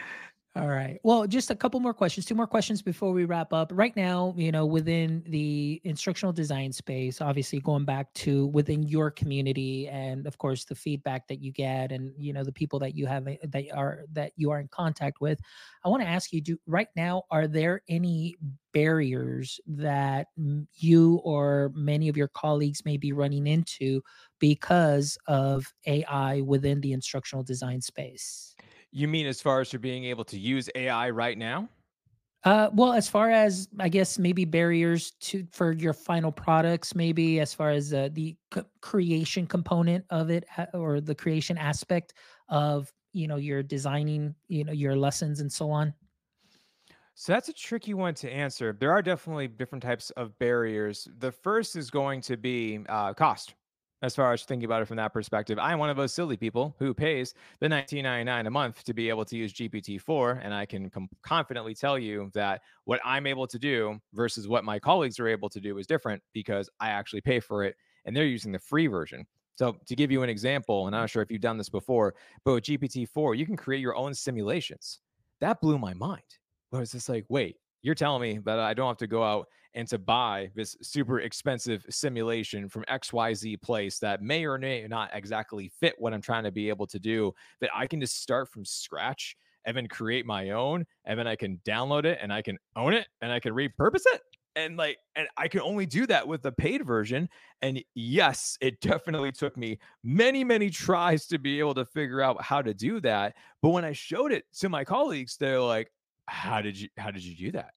All right. Well, just a couple more questions, two more questions before we wrap up. Right now, you know, within the instructional design space, obviously going back to within your community and of course the feedback that you get and you know the people that you have that are that you are in contact with. I want to ask you do right now are there any barriers that you or many of your colleagues may be running into because of AI within the instructional design space? You mean as far as for being able to use AI right now? Uh, well, as far as I guess maybe barriers to for your final products, maybe as far as uh, the c- creation component of it or the creation aspect of you know your designing, you know your lessons and so on. So that's a tricky one to answer. There are definitely different types of barriers. The first is going to be uh, cost. As far as thinking about it from that perspective, I'm one of those silly people who pays the 19.99 a month to be able to use GPT-4, and I can com- confidently tell you that what I'm able to do versus what my colleagues are able to do is different because I actually pay for it, and they're using the free version. So to give you an example, and I'm not sure if you've done this before, but with GPT-4, you can create your own simulations. That blew my mind where it's just like, wait, you're telling me that I don't have to go out and to buy this super expensive simulation from XYZ place that may or may not exactly fit what I'm trying to be able to do, that I can just start from scratch and then create my own, and then I can download it and I can own it and I can repurpose it. And like, and I can only do that with the paid version. And yes, it [LAUGHS] definitely took me many, many tries to be able to figure out how to do that. But when I showed it to my colleagues, they're like, how did you how did you do that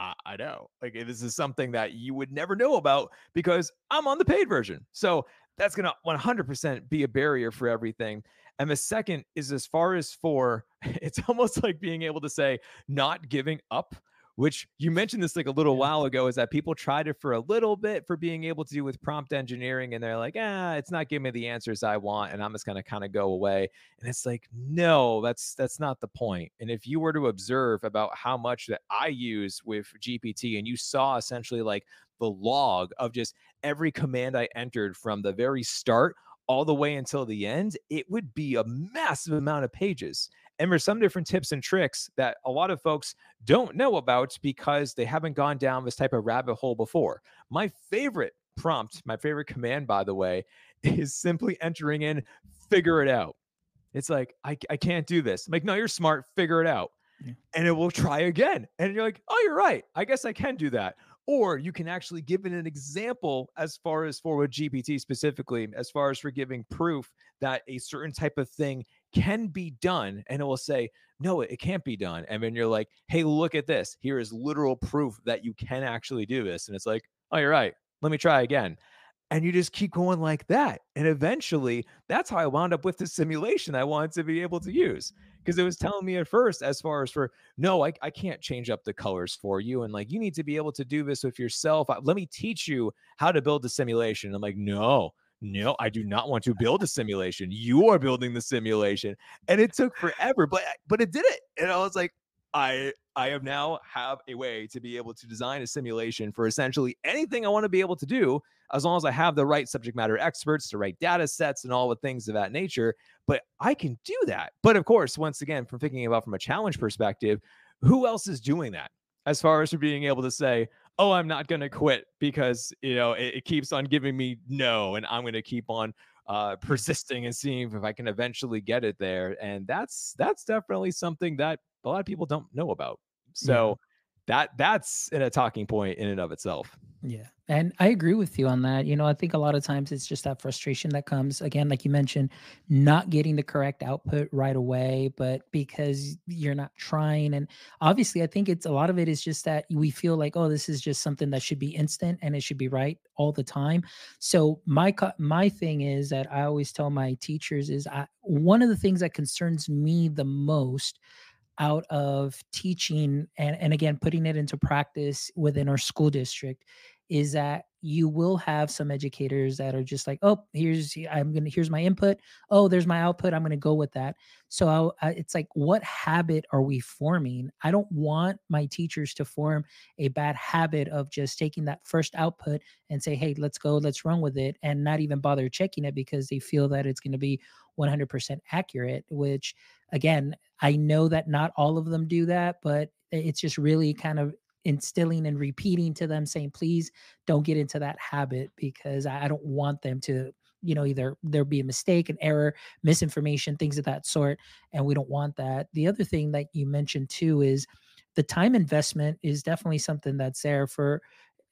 I, I know like eh, this is something that you would never know about because i'm on the paid version so that's going to 100% be a barrier for everything and the second is as far as for [LAUGHS] it's almost like being able to say not giving up which you mentioned this like a little while ago is that people tried it for a little bit for being able to do with prompt engineering and they're like ah it's not giving me the answers i want and i'm just going to kind of go away. And it's like no that's that's not the point. And if you were to observe about how much that i use with gpt and you saw essentially like the log of just every command i entered from the very start all the way until the end, it would be a massive amount of pages. And there's some different tips and tricks that a lot of folks don't know about because they haven't gone down this type of rabbit hole before. My favorite prompt, my favorite command, by the way, [LAUGHS] is simply entering in figure it out. It's like, I, I can't do this. I'm like, no, you're smart, figure it out. Yeah. And it will try again. And you're like, oh, you're right. I guess I can do that. Or you can actually give it an example as far as for with GPT specifically, as far as for giving proof that a certain type of thing can be done and it will say no it can't be done and then you're like hey look at this. Here is literal proof that you can actually do this and it's like oh you're right. Let me try again. And you just keep going like that and eventually that's how i wound up with the simulation i wanted to be able to use because it was telling me at first as far as for no I, I can't change up the colors for you and like you need to be able to do this with yourself. Let me teach you how to build the simulation i'm like no no, I do not want to build a simulation. You are building the simulation. And it took forever, but but it did it. And I was like, I I have now have a way to be able to design a simulation for essentially anything I want to be able to do, as long as I have the right subject matter experts, the right data sets, and all the things of that nature. But I can do that. But of course, once again, from thinking about from a challenge perspective, who else is doing that? As far as for being able to say, oh, I'm not going to quit because, you know, it, it, keeps on giving me no, and I'm going to keep on uh, persisting and seeing if I can eventually get it there. And that's, that's definitely something that a lot of people don't know about. So. That, that's in a talking point in and of itself. Yeah. And I agree with you on that. You know, I think a lot of times it's just that frustration that comes again, like you mentioned, not getting the correct output right away, but because you're not trying. And obviously, I think it's a lot of it is just that we feel like, oh, this is just something that should be instant and it should be right all the time. So my my thing is that I always tell my teachers is I, one of the things that concerns me the most out of teaching and, and again putting it into practice within our school district is that you will have some educators that are just like oh here's i'm gonna here's my input. Oh there's my output. I'm gonna go with that. So I, it's like what habit are we forming? I don't want my teachers to form a bad habit of just taking that first output and say hey let's go let's run with it and not even bother checking it because they feel that it's going to be 100% accurate which again i know that not all of them do that but it's just really kind of instilling and repeating to them saying please don't get into that habit because i don't want them to you know either there be a mistake an error misinformation things of that sort and we don't want that. The other thing that you mentioned too is the time investment is definitely something that's there for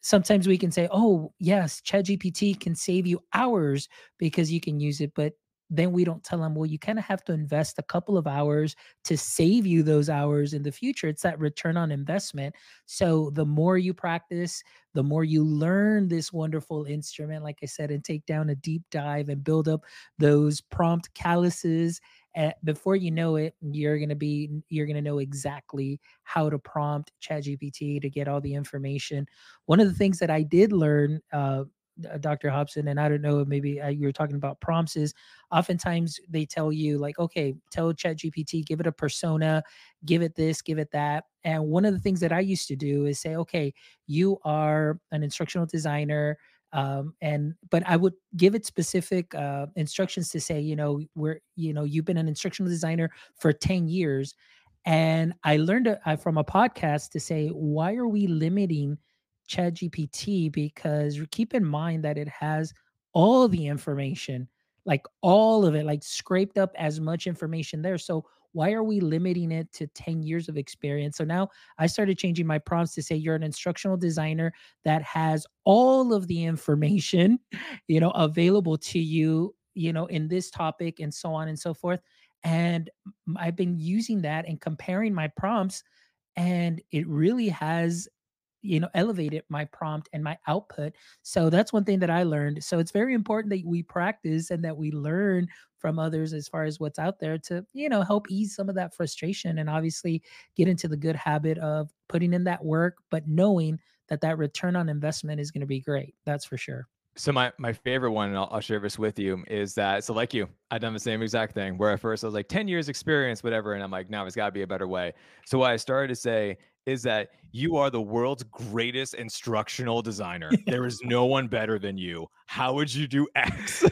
sometimes we can say oh yes chat gpt can save you hours because you can use it but then we don't tell them, well, you kind of have to invest a couple of hours to save you those hours in the future. It's that return on investment. So the more you practice, the more you learn this wonderful instrument, like I said, and take down a deep dive and build up those prompt calluses. And before you know it, you're gonna be you're gonna know exactly how to prompt ChatGPT to get all the information. One of the things that I did learn uh, Dr. Hobson, and I don't know, maybe uh, you were talking about prompts, is oftentimes they tell you, like, okay, tell ChatGPT, give it a persona, give it this, give it that. And one of the things that I used to do is say, okay, you are an instructional designer. Um, and but I would give it specific uh, instructions to say, you know, we're, you know, you've been an instructional designer for 10 years. And I learned uh, from a podcast to say, why are we limiting ChatGPT because keep in mind that it has all the information, like all of it, like scraped up as much information there. So why are we limiting it to 10 years of experience? So now I started changing my prompts to say you're an instructional designer that has all of the information, [LAUGHS] you know, available to you, you know, in this topic and so on and so forth. And I've been using that and comparing my prompts and it really has you know elevated my prompt and my output so that's one thing that i learned so it's very important that we practice and that we learn from others as far as what's out there to you know help ease some of that frustration and obviously get into the good habit of putting in that work but knowing that that return on investment is going to be great that's for sure so my my favorite one, and I'll, I'll, share this with you, is that so like you, I've done the same exact thing. Where at first I was like ten years experience, whatever, and I'm like, no, there's got to be a better way. So what I started to say is that you are the world's greatest instructional designer. [LAUGHS] there is no one better than you. How would you do X?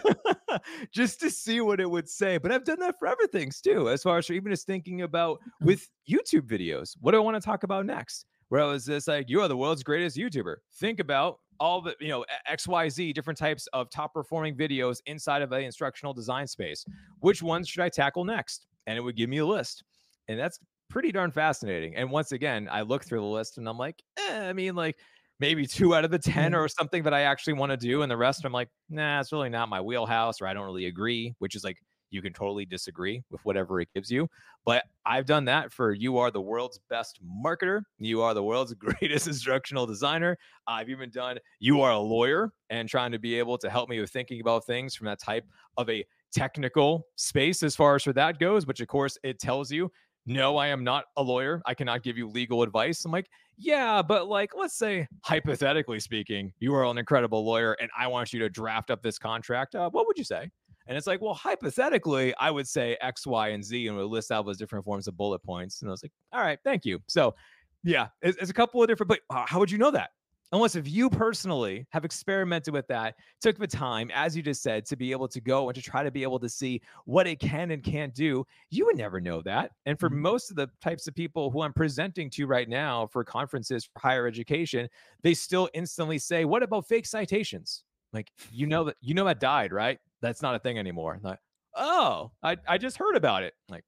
[LAUGHS] just to see what it would say. But I've done that for other things too, as far as even just thinking about mm. with YouTube videos. What do I want to talk about next? Where I was just like, you are the world's greatest YouTuber. Think about all the, you know, XYZ different types of top performing videos inside of an instructional design space. Which ones should I tackle next? And it would give me a list. And that's pretty darn fascinating. And once again, I look through the list and I'm like, eh, I mean, like maybe two out of the 10 or something that I actually want to do. And the rest, I'm like, nah, it's really not my wheelhouse or I don't really agree, which is like, you can totally disagree with whatever it gives you. But I've done that for you are the world's best marketer. You are the world's [LAUGHS] greatest instructional designer. I've even done you are a lawyer and trying to be able to help me with thinking about things from that type of a technical space as far as for that goes, which of course it tells you no, I am not a lawyer. I cannot give you legal advice. I'm like, yeah, but like, let's say, hypothetically speaking, you are an incredible lawyer and I want you to draft up this contract. Uh, what would you say? And it's like, well, hypothetically, I would say X, Y, and Z, and we list out those different forms of bullet points. And I was like, all right, thank you. So, yeah, it's, it's a couple of different, but uh, how would you know that? Unless if you personally have experimented with that, took the time, as you just said, to be able to go and to try to be able to see what it can and can't do, you would never know that. And for mm-hmm. most of the types of people who I'm presenting to right now for conferences for higher education, they still instantly say, What about fake citations? Like, you know that you know that died, right? That's not a thing anymore. Like, oh, I, I just heard about it. Like,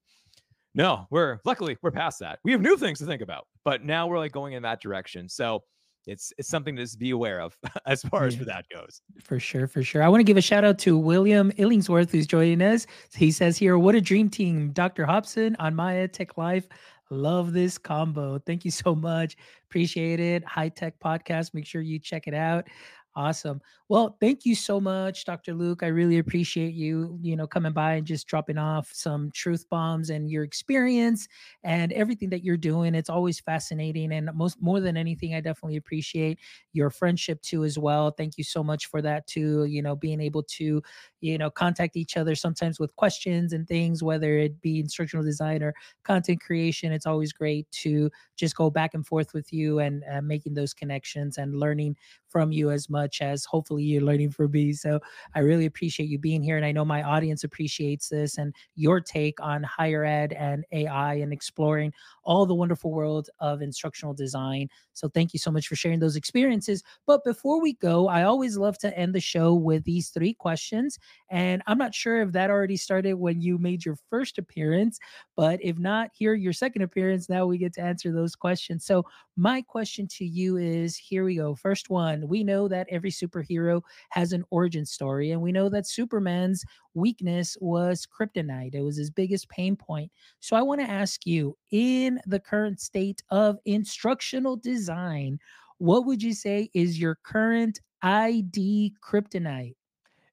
no, we're luckily we're past that. We have new things to think about, but now we're like going in that direction. So it's it's something to just be aware of [LAUGHS] as far as for that goes. For sure, for sure. I want to give a shout out to William Illingsworth who's joining us. He says here, "What a dream team, Dr. Hobson on My EdTech Life. Love this combo. Thank you so much. Appreciate it. High Tech Podcast. Make sure you check it out. Awesome. Well, thank you so much, Dr. Luke. I really appreciate you, you know, coming by and just dropping off some truth bombs and your experience and everything that you're doing. It's always fascinating. And most more than anything, I definitely appreciate your friendship too as well. Thank you so much for that too. You know, being able to, you know, contact each other sometimes with questions and things, whether it be instructional design or content creation. It's always great to just go back and forth with you and uh, making those connections and learning from you as much as hopefully you're learning from me. So I really appreciate you being here. And I know my audience appreciates this and your take on higher ed and AI and exploring all the wonderful world of instructional design. So thank you so much for sharing those experiences. But before we go, I always love to end the show with these three questions. And I'm not sure if that already started when you made your first appearance, but if not, here your second appearance. Now we get to answer those questions. So my question to you is here we go. First one And we know that every superhero has an origin story. And we know that Superman's weakness was kryptonite, it was his biggest pain point. So I want to ask you in the current state of instructional design, what would you say is your current ID kryptonite?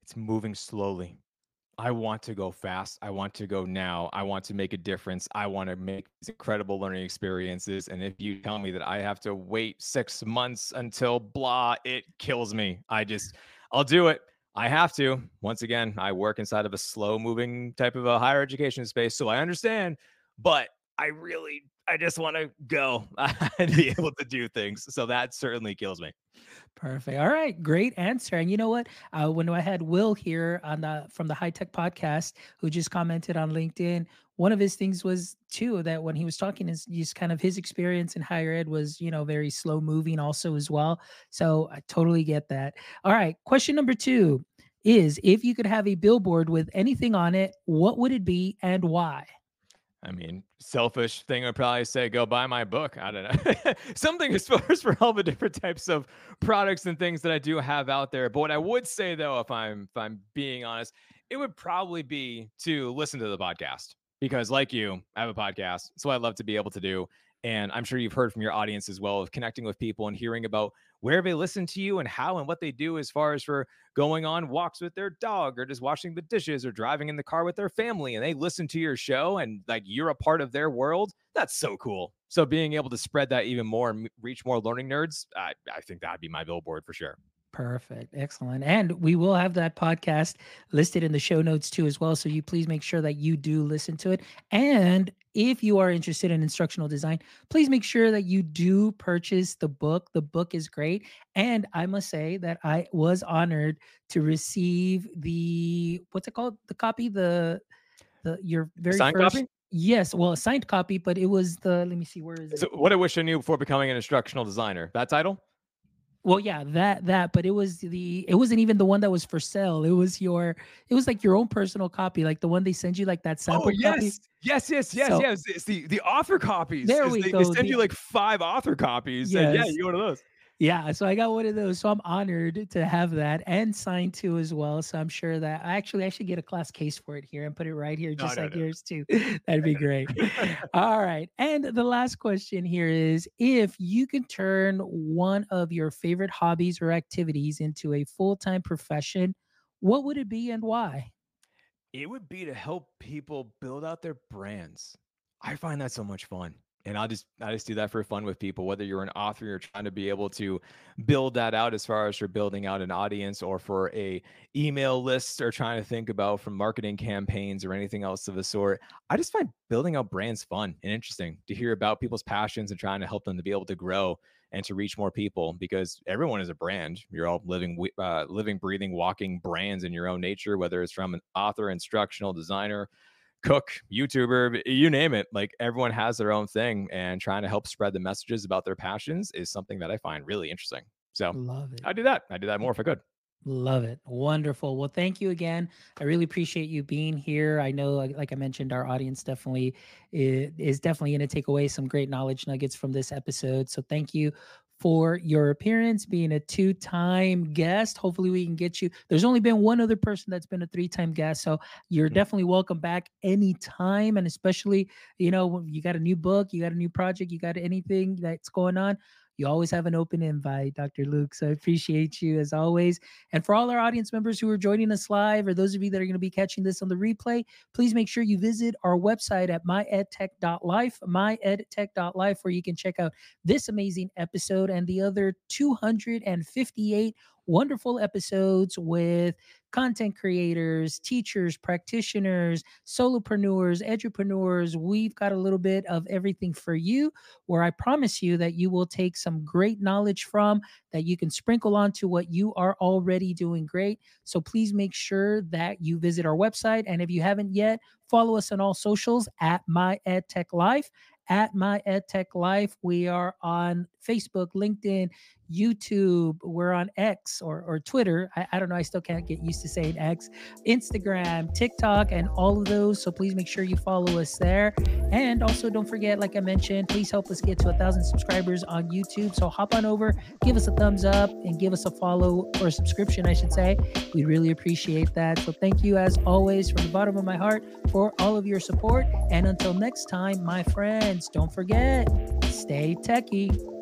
It's moving slowly. I want to go fast. I want to go now. I want to make a difference. I want to make these incredible learning experiences. And if you tell me that I have to wait six months until blah, it kills me. I just, I'll do it. I have to. Once again, I work inside of a slow moving type of a higher education space. So I understand, but I really, I just want to go [LAUGHS] and be able to do things. So that certainly kills me. Perfect. All right, great answer. And you know what? Uh, when I had Will here on the from the High Tech Podcast, who just commented on LinkedIn, one of his things was too that when he was talking is just kind of his experience in higher ed was you know very slow moving also as well. So I totally get that. All right, question number two is if you could have a billboard with anything on it, what would it be and why? I mean, selfish thing would probably say, go buy my book. I don't know. [LAUGHS] Something as far as for all the different types of products and things that I do have out there. But what I would say though, if I'm if I'm being honest, it would probably be to listen to the podcast. Because like you, I have a podcast. So I love to be able to do. And I'm sure you've heard from your audience as well of connecting with people and hearing about where they listen to you and how and what they do as far as for going on walks with their dog or just washing the dishes or driving in the car with their family and they listen to your show and like you're a part of their world. That's so cool. So being able to spread that even more and reach more learning nerds, I, I think that'd be my billboard for sure. Perfect. Excellent. And we will have that podcast listed in the show notes too, as well. So you please make sure that you do listen to it. And if you are interested in instructional design, please make sure that you do purchase the book. The book is great. And I must say that I was honored to receive the what's it called? The copy, the the your very Signed first copy? Yes, well, a signed copy, but it was the let me see where is it? So what I wish I knew before becoming an instructional designer. That title? Well, yeah, that that, but it was the it wasn't even the one that was for sale. It was your it was like your own personal copy, like the one they send you, like that oh, sample Oh yes, copy. yes, yes, yes, So yes. It's the the author copies. there we They, they send The you like five author copies, and yeah, you go to those. Yeah, so I got one of those. So I'm honored to have that and signed too as well. So I'm sure that I actually I should get a class case for it here and put it right here, No, just no, like no. yours too. [LAUGHS] That'd be great. [LAUGHS] All right. And the last question here is if you could turn one of your favorite hobbies or activities into a full-time profession, what would it be and why? It would be to help people build out their brands. I find that so much fun. And I'll just I just do that for fun with people, whether you're an author, you're trying to be able to build that out as far as you're building out an audience or for a email list or trying to think about from marketing campaigns or anything else of the sort. I just find building out brands fun and interesting to hear about people's passions and trying to help them to be able to grow and to reach more people because everyone is a brand. You're all living, uh, living, breathing, walking brands in your own nature, whether it's from an author, instructional designer, cook, YouTuber, you name it. Like everyone has their own thing, and trying to help spread the messages about their passions is something that I find really interesting. So Love it. I do that. I do that more if I could. Love it. Wonderful. Well, thank you again. I really appreciate you being here. I know, like, like I mentioned, our audience definitely i- is definitely going to take away some great knowledge nuggets from this episode. So, thank you for your appearance, being a two time guest. Hopefully, we can get you. There's only been one other person that's been a three time guest. So, you're Mm. definitely welcome back anytime. And especially, you know, when you got a new book, you got a new project, you got anything that's going on. You always have an open invite, Dr. Luke. So I appreciate you as always. And for all our audience members who are joining us live, or those of you that are going to be catching this on the replay, please make sure you visit our website at myedtech.life, myedtech.life, where you can check out this amazing episode and the other 258 wonderful episodes with content creators, teachers, practitioners, solopreneurs, edupreneurs. We've got a little bit of everything for you, where I promise you that you will take some great knowledge from that you can sprinkle onto what you are already doing great. So please make sure that you visit our website. And if you haven't yet, follow us on all socials at My EdTech Life. At My EdTech Life, we are on Facebook, LinkedIn, YouTube. We're on X or, or Twitter. I, I don't know. I still can't get used to saying X, Instagram, TikTok, and all of those. So please make sure you follow us there. And also, don't forget, like I mentioned, please help us get to a thousand subscribers on YouTube. So hop on over, give us a thumbs up, and give us a follow or a subscription, I should say. We really appreciate that. So thank you, as always, from the bottom of my heart for all of your support. And until next time, my friends, don't forget, stay techie.